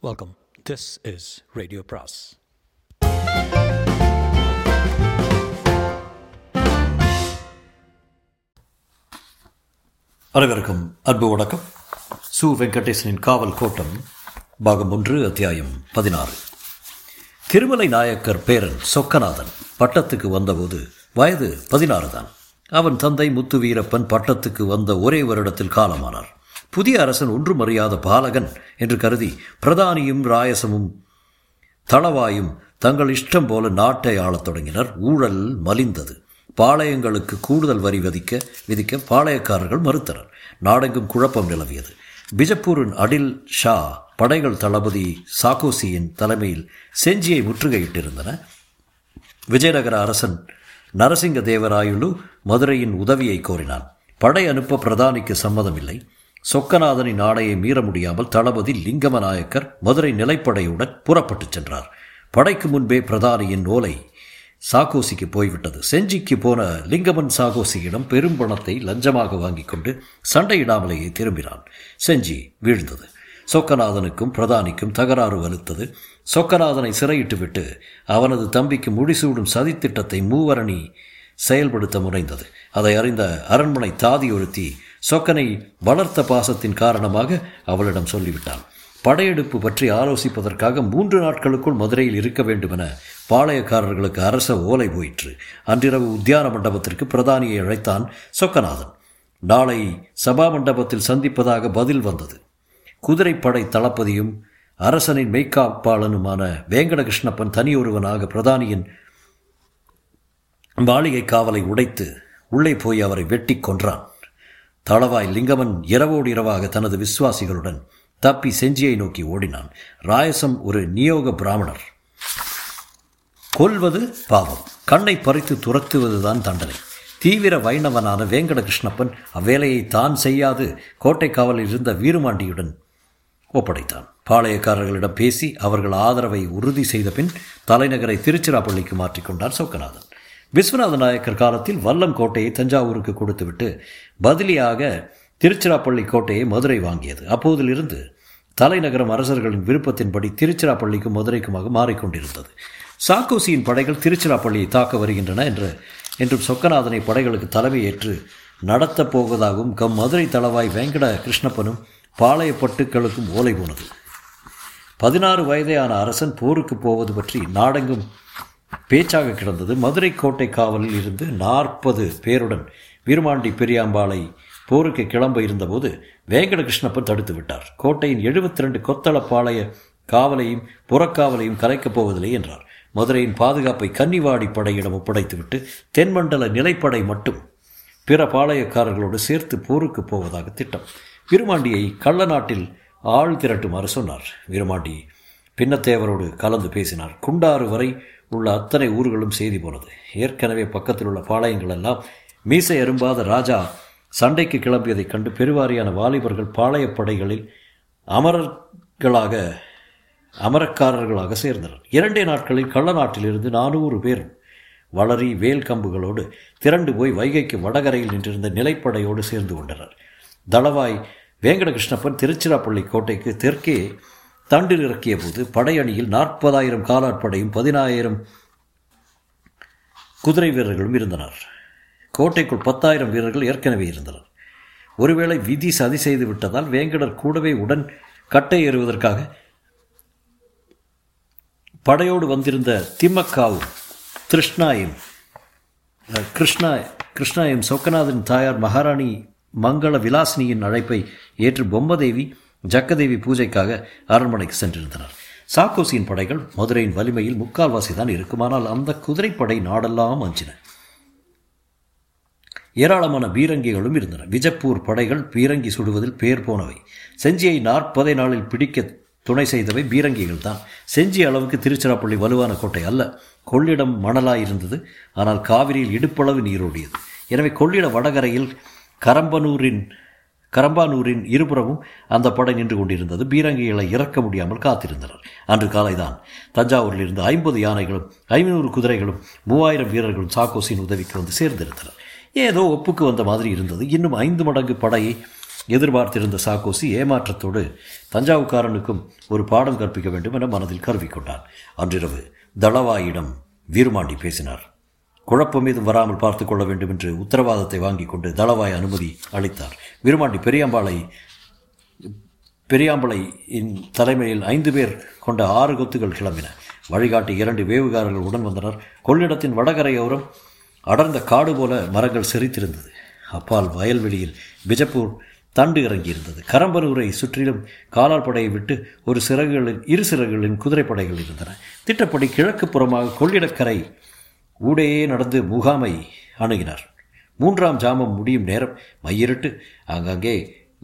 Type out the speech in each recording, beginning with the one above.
Welcome this is radio பிராஸ் அனைவருக்கும் அன்பு வணக்கம். சு வெங்கடேசனின் காவல் கோட்டம் பாகம் ஒன்று அத்தியாயம் பதினாறு. திருமலை நாயக்கர் பேரன் சொக்கநாதன் பட்டத்துக்கு வந்தபோது வயது பதினாறு தான் அவன் தந்தை முத்து வீரப்பன் பட்டத்துக்கு வந்த ஒரே வருடத்தில் காலமானார். புதிய அரசன் ஒன்றும் அறியாத பாலகன் என்று கருதி பிரதானியும் ராயசமும் தளவாயும் தங்கள் இஷ்டம் போல நாட்டை ஆளத் தொடங்கினர். ஊழல் மலிந்தது. பாளையங்களுக்கு கூடுதல் வரி விதிக்க விதிக்க பாளையக்காரர்கள் மறுத்தனர். நாடெங்கும் குழப்பம் நிலவியது. பிஜப்பூரின் அடில் ஷா படைகள் தளபதி சாகோசியின் தலைமையில் செஞ்சியை முற்றுகையிட்டிருந்தன. விஜயநகர அரசன் நரசிங்க தேவராயுலு மதுரையின் உதவியை கோரினான். படை அனுப்ப பிரதானிக்கு சம்மதமில்லை. சொக்கநாதனின் ஆணையை மீற முடியாமல் தளபதி லிங்கம நாயக்கர் மதுரை நிலைப்படையுடன் புறப்பட்டுச் சென்றார். படைக்கு முன்பே பிரதானியின் ஓலை சாகோசிக்கு போய்விட்டது. செஞ்சிக்கு போன லிங்கமன் சாகோசியிடம் பெரும் பணத்தை லஞ்சமாக வாங்கிக் கொண்டு சண்டையிடாமலேயே திரும்பினான். செஞ்சி வீழ்ந்தது. சொக்கநாதனுக்கும் பிரதானிக்கும் தகராறு வலுத்தது. சொக்கநாதனை சிறையிட்டுவிட்டு அவனது தம்பிக்கு முடிசூடும் சதித்திட்டத்தை மூவரணி செயல்படுத்த முனைந்தது. அதை அறிந்த அரண்மனை தாதி ஒருத்தி சொக்கனை வளர்த்த பாசத்தின் காரணமாக அவளிடம் சொல்லிவிட்டான். படையெடுப்பு பற்றி ஆலோசிப்பதற்காக மூன்று நாட்களுக்குள் மதுரையில் இருக்க வேண்டுமென பாளையக்காரர்களுக்கு அரச ஓலை போயிற்று. அன்றிரவு உத்தியான மண்டபத்திற்கு பிரதானியை அழைத்தான் சொக்கநாதன். நாளை சபா மண்டபத்தில் சந்திப்பதாக பதில் வந்தது. குதிரைப்படை தளபதியும் அரசனின் மெய்க்காப்பாளனுமான வேங்கடகிருஷ்ணப்பன் தனியொருவனாக பிரதானியின் மாளிகை காவலை உடைத்து உள்ளே போய் அவரை வெட்டி கொன்றான். தளவாய் லிங்கமன் இரவோடு இரவாக தனது விசுவாசிகளுடன் தப்பி செஞ்சியை நோக்கி ஓடினான். ராயசம் ஒரு நியோக பிராமணர். கொல்வது பாவம். கண்ணை பறித்து துரத்துவதுதான் தண்டனை. தீவிர வைணவனான வேங்கட கிருஷ்ணப்பன் அவ்வேலையை தான் செய்யாது. கோட்டை காவலில் இருந்த வீருமாண்டியுடன் ஒப்படைத்தான். பாளையக்காரர்களிடம் பேசி அவர்கள் ஆதரவை உறுதி செய்த பின் தலைநகரை திருச்சிராப்பள்ளிக்கு மாற்றிக்கொண்டார் சோக்கநாதன். விஸ்வநாத நாயக்கர் காலத்தில் வல்லம் கோட்டையை தஞ்சாவூருக்கு கொடுத்துவிட்டு பதிலியாக திருச்சிராப்பள்ளி கோட்டையை மதுரை வாங்கியது. அப்போதிலிருந்து தலைநகரம் அரசர்களின் விருப்பத்தின்படி திருச்சிராப்பள்ளிக்கும் மதுரைக்குமாக மாறிக்கொண்டிருந்தது. சாக்கோசியின் படைகள் திருச்சிராப்பள்ளியை தாக்க வருகின்றன என்று என்றும் சொக்கநாதனை படைகளுக்கு தலைமை ஏற்று நடத்தப் போவதாகவும் கம் மதுரை தளவாய் வேங்கட கிருஷ்ணப்பனும் பாளையப்பட்டுக்களுக்கும் ஓலை போனது. பதினாறு வயதேயான அரசன் போருக்கு போவது பற்றி நாடெங்கும் பேச்சாக கிடந்தது. மதுரை கோட்டை காவலில் இருந்து நாற்பது பேருடன் வீரமாண்டி பெரியாம்பாளை போருக்கு கிளம்ப இருந்தபோது வேங்கட கிருஷ்ணப்பன் தடுத்து விட்டார். கோட்டையின் எழுபத்தி ரெண்டு கொத்தளப்பாளைய காவலையும் புறக்காவலையும் கலைக்கப் போவதில்லை என்றார். மதுரையின் பாதுகாப்பை கன்னிவாடி படையிடம் ஒப்படைத்துவிட்டு தென்மண்டல நிலைப்படை மட்டும் பிற பாளையக்காரர்களோடு சேர்த்து போருக்கு போவதாக திட்டம். வீரமாண்டியை கள்ள நாட்டில் ஆள் திரட்டுமாறு சொன்னார். வீரமாண்டி பின்னத்தேவரோடு கலந்து பேசினார். குண்டாறு வரை உள்ள அத்தனை ஊர்களும் செய்தி போனது. ஏற்கனவே பக்கத்தில் உள்ள பாளையங்கள் எல்லாம் மீசை அரும்பாத ராஜா சண்டைக்கு கிளம்பியதைக் கண்டு பெருவாரியான வாலிபர்கள் பாளையப்படைகளில் அமரர்களாக அமரக்காரர்களாக சேர்ந்தனர். இரண்டே நாட்களில் கள்ள நாட்டிலிருந்து நானூறு பேர் வளரி வேல் கம்புகளோடு திரண்டு போய் வைகைக்கு வடகரையில் நின்றிருந்த நிலைப்படையோடு சேர்ந்து கொண்டனர். தளவாய் வேங்கடகிருஷ்ணப்பன் திருச்சிராப்பள்ளி கோட்டைக்கு தெற்கே தண்டில் இறக்கிய போது படையணியில் நாற்பதாயிரம் காலாட்படையும் பதினாயிரம் குதிரை வீரர்களும் இருந்தனர். கோட்டைக்குள் பத்தாயிரம் வீரர்கள் ஏற்கனவே இருந்தனர். ஒருவேளை விதி சதி செய்து விட்டதால் வேங்கடர் கூடவே உடன் கட்டை ஏறுவதற்காக படையோடு வந்திருந்த திம்மக்காவும் திருஷ்ணாயும் கிருஷ்ணா கிருஷ்ணாயும் சொக்கநாதன் தாயார் மகாராணி மங்கள விலாசினியின் அழைப்பை ஏற்று பொம்மதேவி ஜக்கதேவி பூஜைக்காக அரண்மனைக்கு சென்றிருந்தனர். சாக்கோசியின் படைகள் மதுரையின் வலிமையில் முக்கால்வாசி தான் இருக்குமானால் அந்த குதிரைப்படை நாடெல்லாம் அஞ்சின. ஏராளமான பீரங்கிகளும் இருந்தன. விஜப்பூர் படைகள் பீரங்கி சுடுவதில் பேர் போனவை. செஞ்சியை நாற்பதே நாளில் பிடிக்க துணை செய்தவை பீரங்கிகள் தான் செஞ்சி அளவுக்கு திருச்சிராப்பள்ளி வலுவான கோட்டை அல்ல. கொள்ளிடம் மணலாய் இருந்தது ஆனால் காவிரியில் இடுப்பளவு நீரோடியது. எனவே கொள்ளிட வடகரையில் கரம்பனூரின் கரம்பானூரின் இருபுறமும் அந்த படை நின்று கொண்டிருந்தது. பீரங்கிகளை இறக்க முடியாமல் காத்திருந்தனர். அன்று காலைதான் தஞ்சாவூரில் இருந்து ஐம்பது யானைகளும் ஐநூறு குதிரைகளும் மூவாயிரம் வீரர்களும் சாக்கோசின் உதவிக்கு வந்து சேர்ந்திருந்தனர். ஏதோ ஒப்புக்கு வந்த மாதிரி இருந்தது. இன்னும் ஐந்து மடங்கு படையை எதிர்பார்த்திருந்த சாக்கோசி ஏமாற்றத்தோடு தஞ்சாவூக்காரனுக்கும் ஒரு பாடம் கற்பிக்க வேண்டும் என மனதில் கருவிக்கொண்டான் அன்றிரவு தளவாயிடம் வீருமாண்டி பேசினார். குழப்பம் மீதும் வராமல் பார்த்து கொள்ள வேண்டும் என்று உத்தரவாதத்தை வாங்கி கொண்டு தளவாய் அனுமதி அளித்தார். விருமாண்டி பெரியாம்பாளை பெரியாம்பளையின் தலைமையில் ஐந்து பேர் கொண்ட ஆறு கொத்துகள் கிளம்பின. வழிகாட்டி இரண்டு வேவுகாரர்கள் உடன் வந்தனர். கொள்ளிடத்தின் வடகரையோரம் அடர்ந்த காடு போல மரங்கள் செறித்திருந்தது. அப்பால் வயல்வெளியில் பிஜப்பூர் தண்டு இறங்கியிருந்தது. கரம்பலூரை சுற்றிலும் காலால் படையை விட்டு ஒரு சிறகுகளின் இரு சிறகுகளின் குதிரைப்படைகள் இருந்தன. திட்டப்படி கிழக்கு புறமாக கொள்ளிடக்கரை ஊடையே நடந்து முகாமை அணுகினார். மூன்றாம் ஜாமம் முடியும் நேரம் மையிருட்டு அங்கங்கே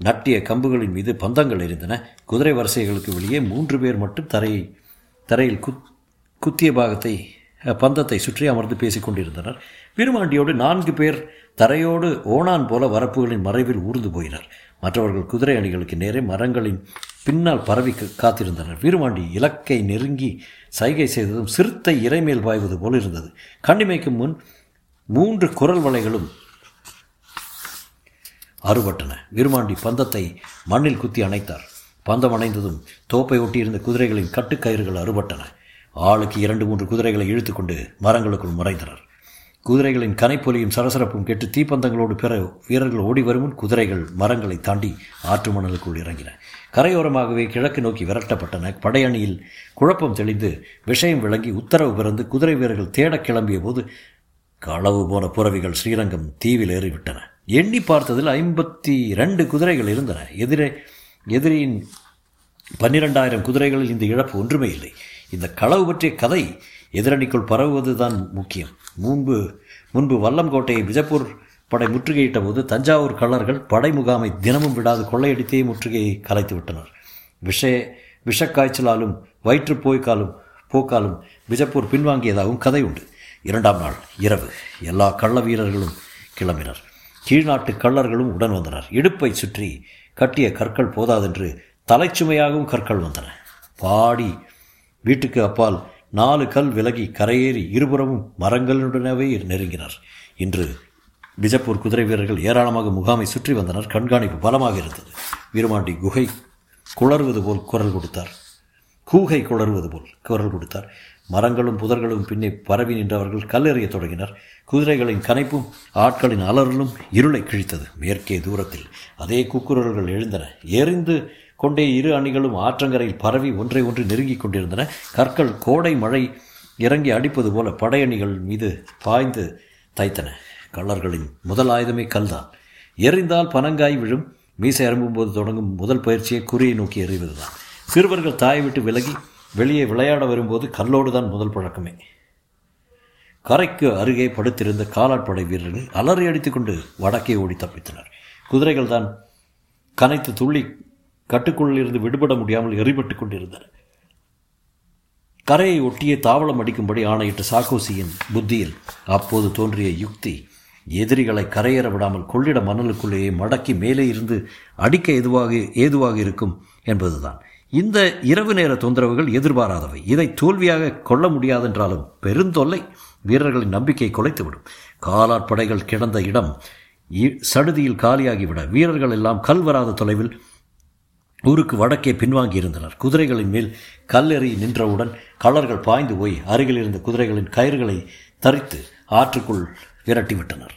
நட்டிய கம்புகளின் மீது பந்தங்கள் எரிந்தன. குதிரை வரிசைகளுக்கு வெளியே மூன்று பேர் மட்டும் தரையை தரையில் குத் குத்திய பாகத்தை பந்தத்தை சுற்றி அமர்ந்து பேசிக் கொண்டிருந்தனர். வீரமாண்டியோடு நான்கு பேர் தரையோடு ஓணான் போல வரப்புகளின் மறைவில் ஊர்ந்து போயினர். மற்றவர்கள் குதிரை அணிகளுக்கு நேரே மரங்களின் பின்னால் பரவி காத்திருந்தனர். வீரமாண்டி இலக்கை நெருங்கி சைகை செய்ததும் சிறுத்தை இறைமேல் பாய்வது போல் இருந்தது. கண்ணிமைக்கு முன் மூன்று குரல் வலைகளும் அறுபட்டன. வீரமாண்டி பந்தத்தை மண்ணில் குத்தி அணைத்தார். பந்தம் அணைந்ததும் தோப்பை ஒட்டியிருந்த குதிரைகளின் கட்டுக்கயிறுகள் அறுபட்டன. ஆளுக்கு இரண்டு மூன்று குதிரைகளை இழுத்துக்கொண்டு மரங்களுக்குள் மறைந்தனர். குதிரைகளின் கனைப்பொலியும் சரசரப்பும் கேட்டு தீப்பந்தங்களோடு பிற வீரர்கள் ஓடி வருமுன் குதிரைகள் மரங்களை தாண்டி ஆற்று மணலுக்குள் இறங்கின. கரையோரமாகவே கிழக்கு நோக்கி விரட்டப்பட்டன. படையணியில் குழப்பம் தெளிந்து விஷயம் விளங்கி உத்தரவு பிறந்து குதிரை வீரர்கள் தேடக் கிளம்பிய போது களவு போன புறவிகள் ஸ்ரீரங்கம் தீவில் ஏறிவிட்டன. எண்ணி பார்த்ததில் ஐம்பத்தி ரெண்டு குதிரைகள் இருந்தன. எதிரே எதிரியின் பன்னிரெண்டாயிரம் குதிரைகளில் இந்த இழப்பு ஒன்றுமே இல்லை. இந்த களவு பற்றிய கதை எதிரணிக்குள் பரவுவதுதான் முக்கியம். முன்பு முன்பு வல்லங்கோட்டையை விஜப்பூர் படை முற்றுகையிட்ட போது தஞ்சாவூர் கள்ளர்கள் படை முகாமை தினமும் விடாது கொள்ளையடித்தே முற்றுகையை கலைத்து விட்டனர். விஷ விஷக்காய்ச்சலாலும் வயிற்றுப்போய்க்காலும் போக்காலும் விஜப்பூர் பின்வாங்கியதாகவும் கதை உண்டு இரண்டாம் நாள் இரவு எல்லா கள்ள வீரர்களும் கிளம்பினர். கீழ்நாட்டு கள்ளர்களும் உடன் வந்தனர். இடுப்பை சுற்றி கட்டிய கற்கள் போதாதென்று தலைச்சுமையாகவும் கற்கள் வந்தன. பாடி வீட்டுக்கு அப்பால் நாலு கல் விலகி கரையேறி இருபுறமும் மரங்களுடனவே நெருங்கினர். இன்று பிஜப்பூர் குதிரை வீரர்கள் ஏராளமாக முகாமை சுற்றி வந்தனர். கண்காணிப்பு பலமாக இருந்தது. வீரமாண்டி குகை குளறுவது போல் குரல் கொடுத்தார். கூகை குளறுவது போல் குரல் கொடுத்தார். மரங்களும் புதர்களும் பின்னே பரவி நின்றவர்கள் கல்லெறிய தொடங்கினர். குதிரைகளின் கனைப்பும் ஆட்களின் அலறலும் இருளை கிழித்தது. மேற்கே தூரத்தில் அதே குக்குரல்கள் எழுந்தன. எரிந்து கொண்டே இரு அணிகளும் ஆற்றங்கரையில் பரவி ஒன்றை ஒன்று நெருங்கிக் கொண்டிருந்தன. கற்கள் கோடை மழை இறங்கி அடிப்பது போல படையணிகள் மீது பாய்ந்து தைத்தன கள்ளர்களின் முதல் ஆயுதமே கல்தான். எறிந்தால் பனங்காய் விழும். மீசை அரும்பும்போது தொடங்கும் முதல் பயிற்சியை குறியை நோக்கி எறிவதுதான். சிறுவர்கள் தாயை விட்டு விலகி வெளியே விளையாட வரும்போது கல்லோடு தான் முதல் பழக்கமே. கரைக்கு அருகே படுத்திருந்த காலாட்படை வீரர்கள் அலறி அடித்துக்கொண்டு வடக்கே ஓடி தப்பித்தனர். குதிரைகள் தான் கனைத்து துள்ளி கட்டுக்குள்ளில் இருந்து விடுபட முடியாமல் எரிபட்டு கொண்டிருந்தன. கரையை ஒட்டிய தாவளம் அடிக்கும்படி ஆணையிட்ட சாக்கோசியின் புத்தியில் அப்போது தோன்றிய யுக்தி எதிரிகளை கரையேற விடாமல் கொள்ளிட மணலுக்குள்ளேயே மடக்கி மேலே இருந்து அடிக்க எதுவாக ஏதுவாக இருக்கும் என்பதுதான். இந்த இரவு நேர தொந்தரவுகள் எதிர்பாராதவை. இதை தோல்வியாக கொள்ள முடியாதென்றாலும் பெருந்தொல்லை வீரர்களின் நம்பிக்கை குலைத்துவிடும். காலாட்படைகள் கிடந்த இடம் சடுதியில் காலியாகிவிட வீரர்கள் எல்லாம் கல் வராத தொலைவில் ஊருக்கு வடக்கே பின்வாங்கி இருந்தனர் குதிரைகளின் மேல் கல்லெறி நின்றவுடன் கலர்கள் பாய்ந்து போய் அருகில் இருந்த குதிரைகளின் கயிறுகளை தரித்து ஆற்றுக்குள் விரட்டிவிட்டனர்.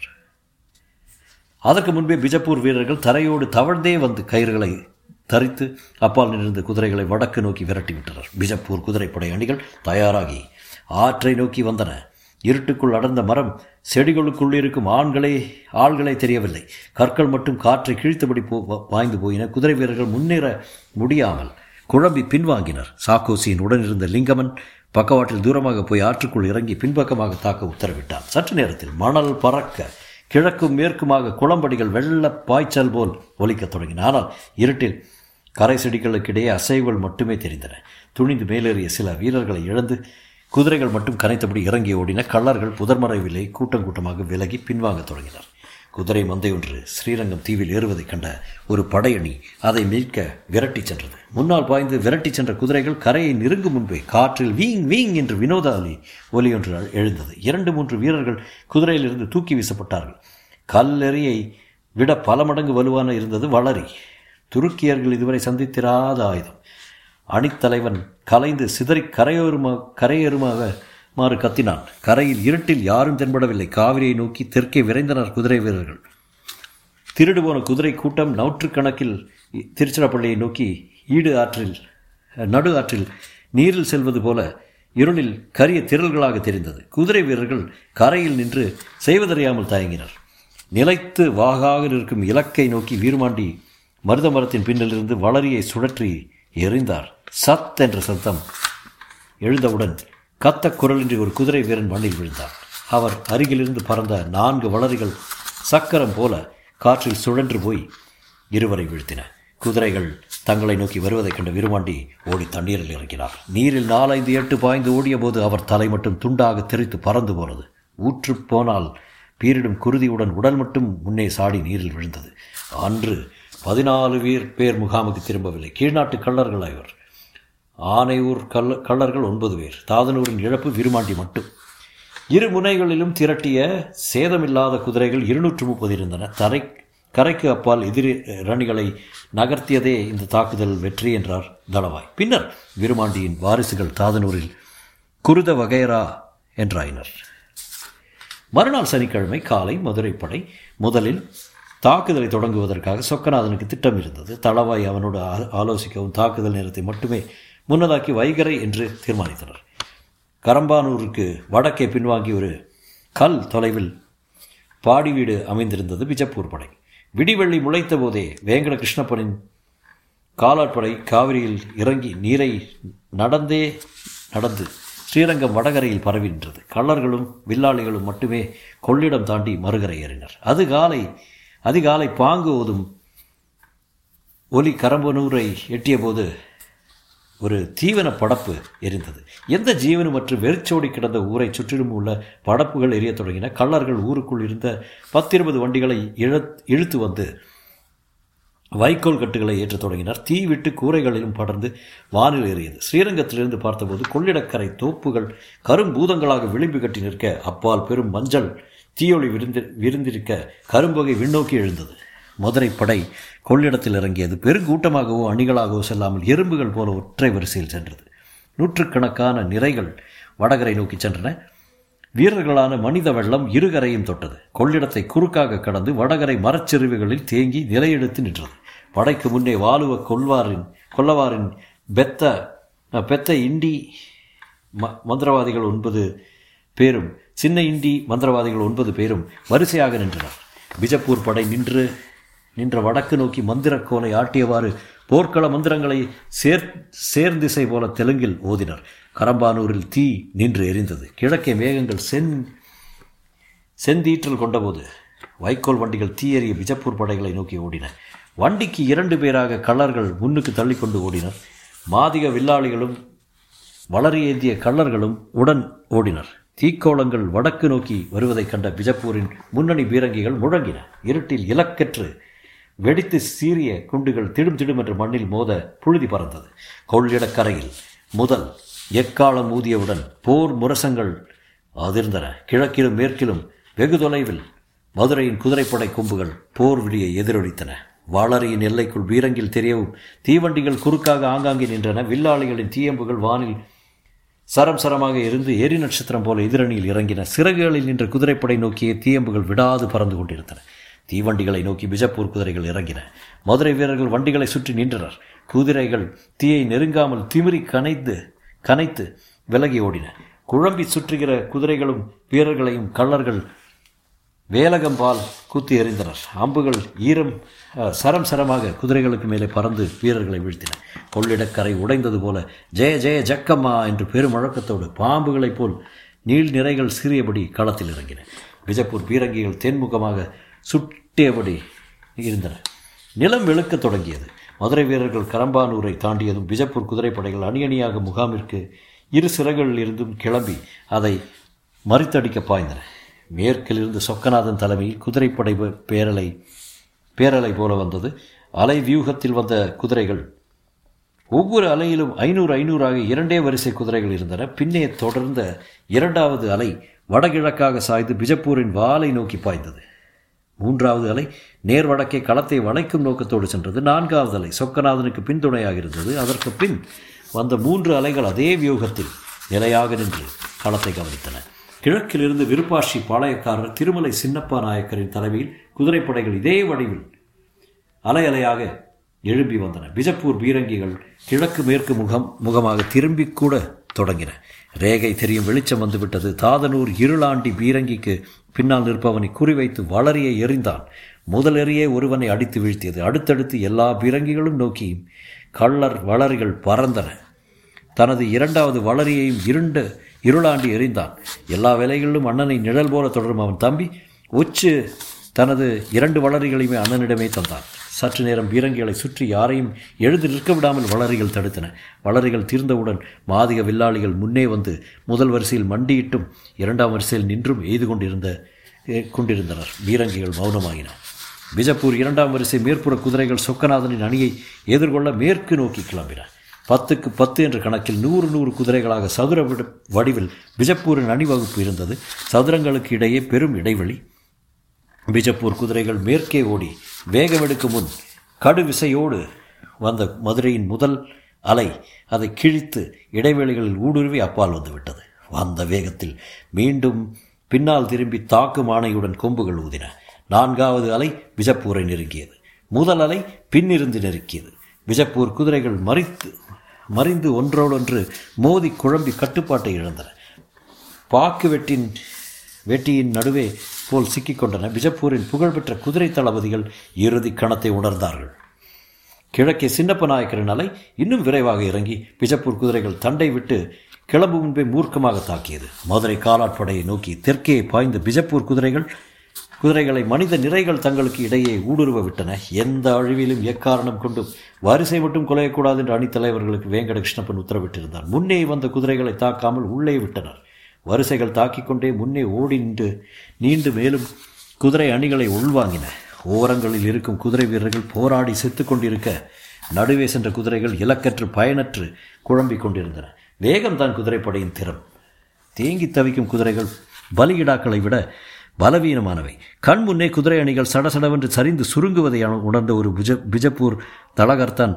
அதற்கு முன்பே பிஜப்பூர் வீரர்கள் தரையோடு தவழ்ந்தே வந்து கயிறுகளை தரித்து அப்பால் நின்றிருந்த குதிரைகளை வடக்கு நோக்கி விரட்டிவிட்டனர். பிஜப்பூர் குதிரைப்படை அணிகள் தயாராகி ஆற்றை நோக்கி வந்தன. இருட்டுக்குள் அடர்ந்த மரம் செடிகளுக்குள் இருக்கும் ஆண்களே ஆள்களே தெரியவில்லை. கற்கள் மட்டும் காற்றை கிழித்தபடி போ வாய்ந்து போயின. குதிரை வீரர்கள் முன்னேற முடியாமல் குழம்பி பின்வாங்கினர். சாக்கோசியின் உடனிருந்த லிங்கமன் பக்கவாட்டில் தூரமாக போய் ஆற்றுக்குள் இறங்கி பின்பக்கமாக தாக்க உத்தரவிட்டான். சற்று நேரத்தில் மணல் பறக்க கிழக்கும் மேற்குமாக குளம்படிகள் வெள்ள பாய்ச்சல் போல் ஒலிக்கத் தொடங்கின. ஆனால் இருட்டில் கரை செடிகளுக்கிடையே அசைவுகள் மட்டுமே தெரிந்தன. துணிந்து மேலேறிய சில வீரர்களை இழந்து குதிரைகள் மட்டும் கனைத்தபடி இறங்கி ஓடின கள்ளர்கள் புதர்மறைவிலே கூட்டம் கூட்டமாக விலகி பின்வாங்கத் தொடங்கினர். குதிரை மந்தை ஒன்று ஸ்ரீரங்கம் தீவில் ஏறுவதைக் கண்ட ஒரு படையணி அதை மீட்க விரட்டிச் சென்றது. முன்னால் பாய்ந்து விரட்டிச் சென்ற குதிரைகள் கரையை நெருங்கும் முன்பே காற்றில் வீங் வீங் என்று வினோத ஒலி ஒலி ஒன்று எழுந்தது. இரண்டு மூன்று வீரர்கள் குதிரையிலிருந்து தூக்கி வீசப்பட்டார்கள். கல்லெறியை விட பல மடங்கு வலுவான இருந்தது வளரி. துருக்கியர்கள் இதுவரை சந்தித்திராத ஆயுதம். அணித்தலைவன் கலைந்து சிதறி கரையோருமா கரையேறுமாக மாறு கத்தினான். கரையில் இருட்டில் யாரும் தென்படவில்லை. காவிரியை நோக்கி தெற்கே விரைந்தனர் குதிரை வீரர்கள். திருடு போன குதிரை கூட்டம் நூற்றுக்கணக்கில் திருச்சிராப்பள்ளியை நோக்கி ஈடு ஆற்றில் நடு ஆற்றில் நீரில் செல்வது போல இருளில் கரிய திரள்களாக தெரிந்தது. குதிரை வீரர்கள் கரையில் நின்று செய்வதறியாமல் தயங்கினர். நிலைத்து வாகாக இருக்கும் இலக்கை நோக்கி வீர்மாண்டி மருத மரத்தின் பின்னிலிருந்து வளரியை சுழற்றி எறிந்தார். சத் என்ற சத்தம். எழுந்தவுடன் கத்த குரலின்றி ஒரு குதிரை வீரன் மண்ணில் விழுந்தார் அவர் அருகிலிருந்து பறந்த நான்கு வளரிகள் சக்கரம் போல காற்றில் சுழன்று போய் இருவரை வீழ்த்தின. குதிரைகள் தங்களை நோக்கி வருவதைக் கண்ட விருமாண்டி ஓடி தண்ணீரில் இறங்கினார். நீரில் நாலைந்து எட்டு பாய்ந்து ஓடிய போது அவர் தலை மட்டும் துண்டாக தெரித்து பறந்து போனது. ஊற்று போனால் பீரிடும் குருதியுடன் உடல் மட்டும் முன்னே சாடி நீரில் விழுந்தது. அன்று பதினாலு வீர் பேர் முகாமுக்கு திரும்பவில்லை. கீழ்நாட்டு கள்ளர்கள் ஆய்வர் ஆனையூர் கல்ல கள்ளர்கள் ஒன்பது பேர். தாதனூரின் இழப்பு விருமாண்டி மட்டும். இரு முனைகளிலும் திரட்டிய சேதமில்லாத குதிரைகள் இருநூற்று முப்பது இருந்தன. தரை கரைக்கு அப்பால் எதிரி ரணிகளை நகர்த்தியதே இந்த தாக்குதல் வெற்றி என்றார் தளவாய். பின்னர் விருமாண்டியின் வாரிசுகள் தாதனூரில் குருத வகைரா என்றாயினர். மறுநாள் சனிக்கிழமை காலை மதுரைப்படை முதலில் தாக்குதலை தொடங்குவதற்காக சொக்கநாதனுக்கு திட்டம் இருந்தது தளவாய் அவனோடு ஆலோசிக்கவும் தாக்குதல் நேரத்தை மட்டுமே முன்னதாக்கி வைகரை என்று தீர்மானித்தனர். கரம்பானூருக்கு வடக்கே பின்வாங்கி ஒரு கல் தொலைவில் பாடி வீடு அமைந்திருந்தது பிஜப்பூர் படை. விடிவெள்ளி முளைத்த போதே வேங்கட கிருஷ்ணப்பனின் காலாட்படை காவிரியில் இறங்கி நீரை நடந்தே நடந்து ஸ்ரீரங்கம் வடகரையில் பரவி நின்றது. கள்ளர்களும் வில்லாளிகளும் மட்டுமே கொள்ளிடம் தாண்டி மறுகரை ஏறினர். அது காலை அதிகாலை பாங்கு ஓதும் ஒலி கரம்பனூரை எட்டிய போது ஒரு தீவன படப்பு எரிந்தது. எந்த ஜீவனும் மற்றும் வெறிச்சோடி கிடந்த ஊரை சுற்றிலும் உள்ள படப்புகள் எரிய தொடங்கின. கள்ளர்கள் ஊருக்குள் இருந்த பத்திருபது வண்டிகளை இழுத்து வந்து வைக்கோல் கட்டுகளை ஏற்றத் தொடங்கினர். தீ விட்டு கூரைகளிலும் படர்ந்து வானில் ஏறியது. ஸ்ரீரங்கத்திலிருந்து பார்த்தபோது கொள்ளிடக்கரை தோப்புகள் கரும்பூதங்களாக விளிம்பு கட்டி நிற்க அப்பால் பெரும் மஞ்சள் தீயொளி விருந்து விருந்திருக்க கரும்பகை விண்ணோக்கி எழுந்தது. மதுரை படை கொள்ளிடத்தில் இறங்கியது. பெருங்கூட்டமாகவோ அணிகளாகவோ செல்லாமல் எறும்புகள் போல ஒற்றை வரிசையில் சென்றது. நூற்றுக்கணக்கான நிறைகள் வடகரை நோக்கி சென்றன. வீரர்களான மனித வெள்ளம் இருகரையும் தொட்டது. கொள்ளிடத்தை குறுக்காக கடந்து வடகரை மரச்செருவுகளில் தேங்கி நிலையெடுத்து நின்றது. படைக்கு முன்னே வாலுவ கொள்வாரின் கொல்லவாரின் பெத்த பெத்த இண்டி ம மந்திரவாதிகள் ஒன்பது பேரும் சின்ன இண்டி மந்திரவாதிகள் ஒன்பது பேரும் வரிசையாக நின்றனர். பிஜப்பூர் படை நின்று நின்ற வடக்கு நோக்கி மந்திரக்கோலை ஆட்டியவாறு போர்க்கள மந்திரங்களை சேர் சேர்ந்திசை போல தெலுங்கில் ஓதினர். கரம்பானூரில் தீ நின்று எரிந்தது. கிழக்கே மேகங்கள் சென் செந்தீற்றல் கொண்டபோது வைக்கோல் வண்டிகள் தீயறிய பிஜப்பூர் படைகளை நோக்கி ஓடின. வண்டிக்கு இரண்டு பேராக கள்ளர்கள் முன்னுக்கு தள்ளிக்கொண்டு ஓடினர். மாதிக வில்லாளிகளும் வளரி ஏந்திய கள்ளர்களும் உடன் ஓடினர். தீக்கோளங்கள் வடக்கு நோக்கி வருவதைக் கண்ட பிஜப்பூரின் முன்னணி பீரங்கிகள் முழங்கின. இருட்டில் இலக்கற்று வெடித்து சீரிய குண்டுகள் திடும் திடும் என்று மண்ணில் மோத புழுதி பறந்தது. கொள்ளிடக்கரையில் முதல் எக்காலம் ஊதியவுடன் போர் முரசங்கள் அதிர்ந்தன. கிழக்கிலும் மேற்கிலும் வெகு தொலைவில் மதுரையின் குதிரைப்படை கொம்புகள் போர் விடியை எதிரொலித்தன. வாளரியின் எல்லைக்குள் வீரங்கில் தெரியவும் தீவண்டிகள் குறுக்காக ஆங்காங்கே நின்றன. வில்லாளிகளின் தீயம்புகள் வானில் சரம் சரமாக இருந்து எரி நட்சத்திரம் போல எதிரணியில் இறங்கின. சிறகுகளில் நின்ற குதிரைப்படை நோக்கிய தீயம்புகள் விடாது பறந்து கொண்டிருந்தன. தீவண்டிகளை நோக்கி பிஜப்பூர் குதிரைகள் இறங்கின. மதுரை வீரர்கள் வண்டிகளை சுற்றி நின்றனர். குதிரைகள் தீயை நெருங்காமல் திமிரி கனைத்து கனைத்து விலகி ஓடின. குழம்பி சுற்றுகிற குதிரைகளும் வீரர்களையும் கள்ளர்கள் வேலகம்பால் குத்தி எறிந்தனர். அம்புகள் ஈரம் சரம் சரமாக குதிரைகளுக்கு மேலே பறந்து வீரர்களை வீழ்த்தின. கொள்ளிடக்கரை உடைந்தது போல ஜெய ஜெய ஜக்கம்மா என்று பெரும் வழக்கத்தோடு பாம்புகளைப் போல் நீள் நிறைகள் சிறியபடி களத்தில் இறங்கின. பிஜப்பூர் பீரங்கிகள் தென்முகமாக சுட்டியபடி இருந்தன. நிலம் வெளுக்கத் தொடங்கியது. மதுரை வீரர்கள் கரம்பானூரை தாண்டியதும் பிஜப்பூர் குதிரைப்படைகள் அணி அணியாக முகாமிற்கு இரு சிறகுகளில் இருந்தும் கிளம்பி அதை மறித்தடிக்க பாய்ந்தன. மேற்கில் இருந்து சொக்கநாதன் தலைமையில் குதிரைப்படை பேரலை பேரலை போல வந்தது. அலை வியூகத்தில் வந்த குதிரைகள் ஒவ்வொரு அலையிலும் ஐநூறு ஐநூறாக இரண்டே வரிசை குதிரைகள் இருந்தன. பின்னே தொடர்ந்த இரண்டாவது அலை வடகிழக்காக சாய்ந்து பிஜப்பூரின் வாலை நோக்கி பாய்ந்தது. மூன்றாவது அலை நேர் வடக்கே களத்தை வளைக்கும் நோக்கத்தோடு சென்றது. நான்காவது அலை சொக்கநாதனுக்கு பின்துணையாக இருந்தது. அதற்கு பின் வந்த மூன்று அலைகள் அதே வியூகத்தில் நிலையாக நின்று களத்தை கவனித்தன. கிழக்கிலிருந்து விருப்பாட்சி பாளையக்காரர் திருமலை சின்னப்பா நாயக்கரின் தலைமையில் குதிரைப்படைகள் இதே வடிவில் அலை அலையாக எழும்பி வந்தன. பிஜப்பூர் பீரங்கிகள் கிழக்கு மேற்கு முகம் முகமாக திரும்பி கூட தொடங்கின. ரேகை தெரியும் வெளிச்சம் வந்துவிட்டது. தாதனூர் இருளாண்டி பீரங்கிக்கு பின்னால் நிற்பவனை குறிவைத்து வளரியை எறிந்தான். முதலெறியே ஒருவனை அடித்து வீழ்த்தியது. அடுத்தடுத்து எல்லா பீரங்கிகளும் நோக்கி கள்ளர் வளரிகள் பறந்தன. தனது இரண்டாவது வளரியையும் இருண்ட இருளாண்டி எறிந்தான். எல்லா வேலைகளிலும் அண்ணனை நிழல் போல தொடரும் அவன் தம்பி. உச்சு தனது இரண்டு வளரிகளையுமே அண்ணனிடமே தந்தான். சற்று நேரம் பீரங்கிகளை சுற்றி யாரையும் எழுந்து நிற்க விடாமல் வளரிகள் தடுத்தன. வளரிகள் தீர்ந்தவுடன் மாதிக வில்லாளிகள் முன்னே வந்து முதல் வரிசையில் மண்டியிட்டும் இரண்டாம் வரிசையில் நின்றும் எய்து கொண்டிருந்த கொண்டிருந்தனர். பீரங்கிகள் மௌனமாகின பிஜப்பூர் இரண்டாம் வரிசை மேற்புற குதிரைகள் சொக்கநாதனின் அணியை எதிர்கொள்ள மேற்கு நோக்கி கிளம்பின. பத்துக்கு பத்து என்ற கணக்கில் நூறு நூறு குதிரைகளாக சதுர வடிவில் பிஜப்பூரின் அணிவகுப்பு இருந்தது. சதுரங்களுக்கு இடையே பெரும் இடைவெளி. பிஜப்பூர் குதிரைகள் மேற்கே ஓடி வேகமெடுக்கும் முன் கடு விசையோடு வந்த மதுரையின் முதல் அலை அதை கிழித்து இடைவெளிகளில் ஊடுருவி அப்பால் வந்துவிட்டது. வந்த வேகத்தில் மீண்டும் பின்னால் திரும்பி தாக்கும் ஆணையுடன் கொம்புகள் ஊதின. நான்காவது அலை பிஜப்பூரை நெருங்கியது. முதல் அலை பின்னிருந்து நெருக்கியது. பிஜப்பூர் குதிரைகள் மறித்து மறிந்து ஒன்றோடொன்று மோதி குழம்பி கட்டுப்பாட்டை இழந்தன. பாக்கு வெட்டின் வேட்டியின் நடுவே போல் சிக்கிக்கொண்டன பிஜப்பூரின் புகழ்பெற்ற குதிரை தளபதிகள் இறுதி கணத்தை உணர்ந்தார்கள். கிழக்கே சின்னப்ப நாயக்கரின் அலை இன்னும் விரைவாக இறங்கி பிஜப்பூர் குதிரைகள் தண்டை விட்டு கிளம்பு முன்பே மூர்க்கமாக தாக்கியது. மதுரை காலாட்படையை நோக்கி தெற்கே பாய்ந்த பிஜப்பூர் குதிரைகள் குதிரைகளை மனித நிறைகள் தங்களுக்கு இடையே ஊடுருவ விட்டன. எந்த அழிவிலும் எக்காரணம் கொண்டும் வரிசை மட்டும் குலையக்கூடாது என்று அணித்தலைவர்களுக்கு வேங்கட கிருஷ்ணப்பன் உத்தரவிட்டிருந்தார். முன்னே வந்த குதிரைகளை தாக்காமல் உள்ளே விட்டனர். வரிசைகள் தாக்கிக் கொண்டே முன்னே ஓடி நின்று நீண்டு மேலும் குதிரை அணிகளை உள்வாங்கின. ஓரங்களில் இருக்கும் குதிரை வீரர்கள் போராடி செத்து கொண்டிருக்க நடுவே சென்ற குதிரைகள் இலக்கற்று பயனற்று குழம்பிக் கொண்டிருந்தன. வேகம்தான் குதிரைப்படையின் திறம். தேங்கி தவிக்கும் குதிரைகள் பலியிடாக்களை விட பலவீனமானவை. கண் முன்னே குதிரை அணிகள் சடசடவென்று சரிந்து சுருங்குவதை உணர்ந்த ஒரு பிஜ பிஜப்பூர் தலகர்தான்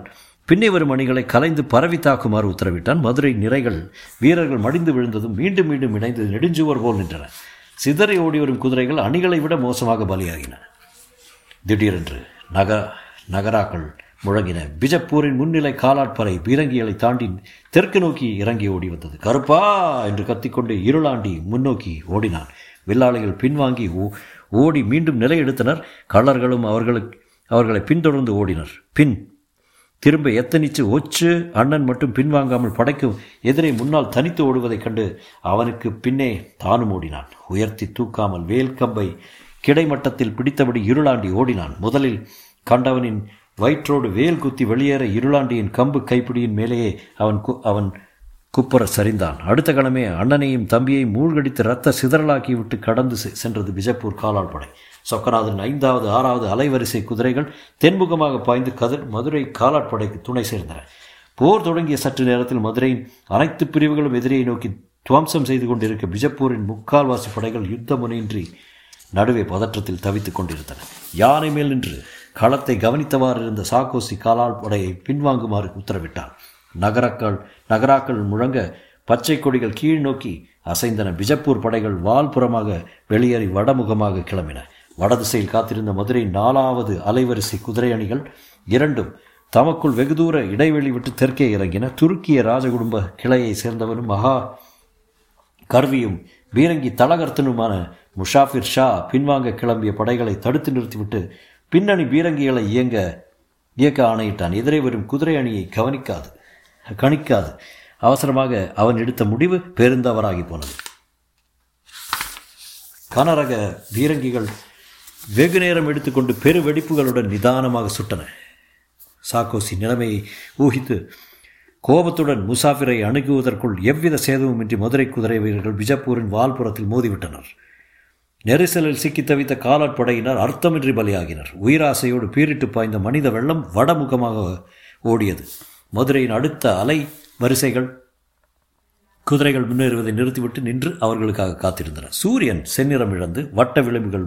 பின்னே வரும் அணிகளை கலைந்து பரவி தாக்குமாறு உத்தரவிட்டான். மதுரை நிறைகள் வீரர்கள் மடிந்து விழுந்ததும் மீண்டும் மீண்டும் இணைந்து நெடுஞ்சுவர் போல் நின்றன. சிதறி ஓடி வரும் குதிரைகள் அணிகளை விட மோசமாக பலியாகின. திடீரென்று நக நகராக்கள் முழங்கின. பிஜப்பூரின் முன்னிலை காலாட்பறை பீரங்கிகளை தாண்டி தெற்கு நோக்கி இறங்கி ஓடி வந்தது. கருப்பா என்று கத்திக்கொண்டு இருளாண்டி முன்னோக்கி ஓடினான். வில்லாளிகள் பின்வாங்கி ஓடி மீண்டும் நிலையெடுத்தனர். கள்ளர்களும் அவர்களுக்கு அவர்களை பின்தொடர்ந்து ஓடினர். பின் திரும்ப எத்தனிச்சு ஒச்சு அண்ணன் மட்டும் பின்வாங்காமல் படைக்கும் எதிரை முன்னால் தனித்து ஓடுவதைக் கண்டு அவனுக்கு பின்னே தானும் ஓடினான். உயர்த்தி தூக்காமல் வேல் கம்பை கிடைமட்டத்தில் பிடித்தபடி இருளாண்டி ஓடினான். முதலில் கண்டவனின் வயிற்றோடு வேல் குத்தி வெளியேற இருளாண்டியின் கம்பு கைப்பிடியின் மேலேயே அவன் கு அவன் குப்புற சரிந்தான். அடுத்த கணமே அண்ணனையும் தம்பியையும் மூழ்கடித்து ரத்த சிதறலாக்கி விட்டு கடந்து சென்றது பிஜப்பூர் காலால் படை. சொக்கநாதன் ஐந்தாவது ஆறாவது அலைவரிசை குதிரைகள் தென்முகமாக பாய்ந்து கதிர் மதுரை காலாட்படைக்கு துணை சேர்ந்தன. போர் தொடங்கிய சற்று நேரத்தில் மதுரையின் அனைத்து பிரிவுகளும் எதிரியை நோக்கி துவம்சம் செய்து கொண்டிருக்க பிஜப்பூரின் முக்கால்வாசி படைகள் யுத்த முனையின்றி நடுவே பதற்றத்தில் தவித்துக் கொண்டிருந்தன. யானை மேல் நின்று களத்தை கவனித்தவாறு இருந்த சாக்கோசி காலால் படையை பின்வாங்குமாறு உத்தரவிட்டார் நகரக்கள் நகராக்கள் முழங்க பச்சை கொடிகள் கீழ் நோக்கி அசைந்தன. பிஜப்பூர் படைகள் வால்புறமாக வெளியேறி வடமுகமாக கிளம்பின. வடதிசையில் காத்திருந்த மதுரை நாலாவது அலைவரிசை குதிரை அணிகள் இரண்டும் தமக்குள் வெகு தூர இடைவெளி விட்டு தெற்கே இறங்கின. துருக்கிய ராஜகுடும்ப கிளையை சேர்ந்தவனும் மகா கர்வியும் பீரங்கி தலகர்த்தனுமான முஷாஃபிர் ஷா பின்வாங்க கிளம்பிய படைகளை தடுத்து நிறுத்திவிட்டு பின்னணி பீரங்கிகளை இயங்க இயக்க ஆணையிட்டான். எதிரே வரும் குதிரை அணியை கவனிக்காது கணிக்காது. அவசரமாக அவன் எடுத்த முடிவு பெருந்தவராகி போனது. கனரக பீரங்கிகள் வெகு நேரம் எடுத்துக்கொண்டு பெரு வெடிப்புகளுடன் நிதானமாக சுட்டன. சாக்கோசி நிலைமையை ஊகித்து கோபத்துடன் முசாஃபிரை அணுகுவதற்குள் எவ்வித சேதமுமின்றி மதுரை குதிரை வீரர்கள் பிஜப்பூரின் வால்புறத்தில் மோதிவிட்டனர். நெரிசலில் சிக்கி தவித்த காலாட்படையினர் அர்த்தமின்றி பலியாகினர். உயிராசையோடு பீரிட்டு பாய்ந்த மனித வெள்ளம் வடமுகமாக ஓடியது. மதுரையின் அடுத்த அலை வரிசைகள் குதிரைகள் முன்னேறுவதை நிறுத்திவிட்டு நின்று அவர்களுக்காக காத்திருந்தன. சூரியன் செந்நிறம் இழந்து வட்ட விளிம்புகள்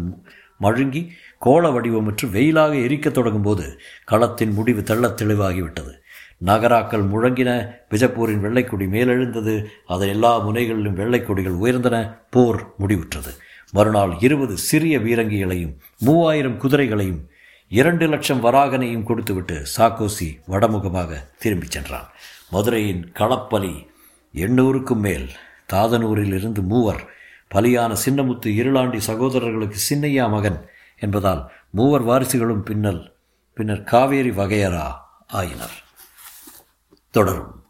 மழுங்கி கோள வடிவமற்று வெயிலாக எரிக்கத் தொடங்கும்போது களத்தின் முடிவு தெள்ளத் தெளிவாகிவிட்டது. நகராக்கள் முழங்கின விஜப்பூரின் வெள்ளைக்கொடி மேலெழுந்தது அதன் எல்லா முனைகளிலும் வெள்ளைக்கொடிகள் உயர்ந்தன போர் முடிவுற்றது. மறுநாள் இருபது சிறிய வீரங்கிகளையும் மூவாயிரம் குதிரைகளையும் இரண்டு லட்சம் வராகனையும் கொடுத்துவிட்டு சாக்கோசி வடமுகமாக திரும்பிச் சென்றான். மதுரையின் களப்பலி எண்ணூறுக்கும் மேல் தாதனூரில் இருந்து மூவர் பலியான சின்னமுத்து இருளாண்டி சகோதரர்களுக்கு சின்னையா மகன் என்பதால் மூவர் வாரிசுகளும் பின்னல் பின்னர் காவேரி வகையரா ஆயினர். தொடரும்.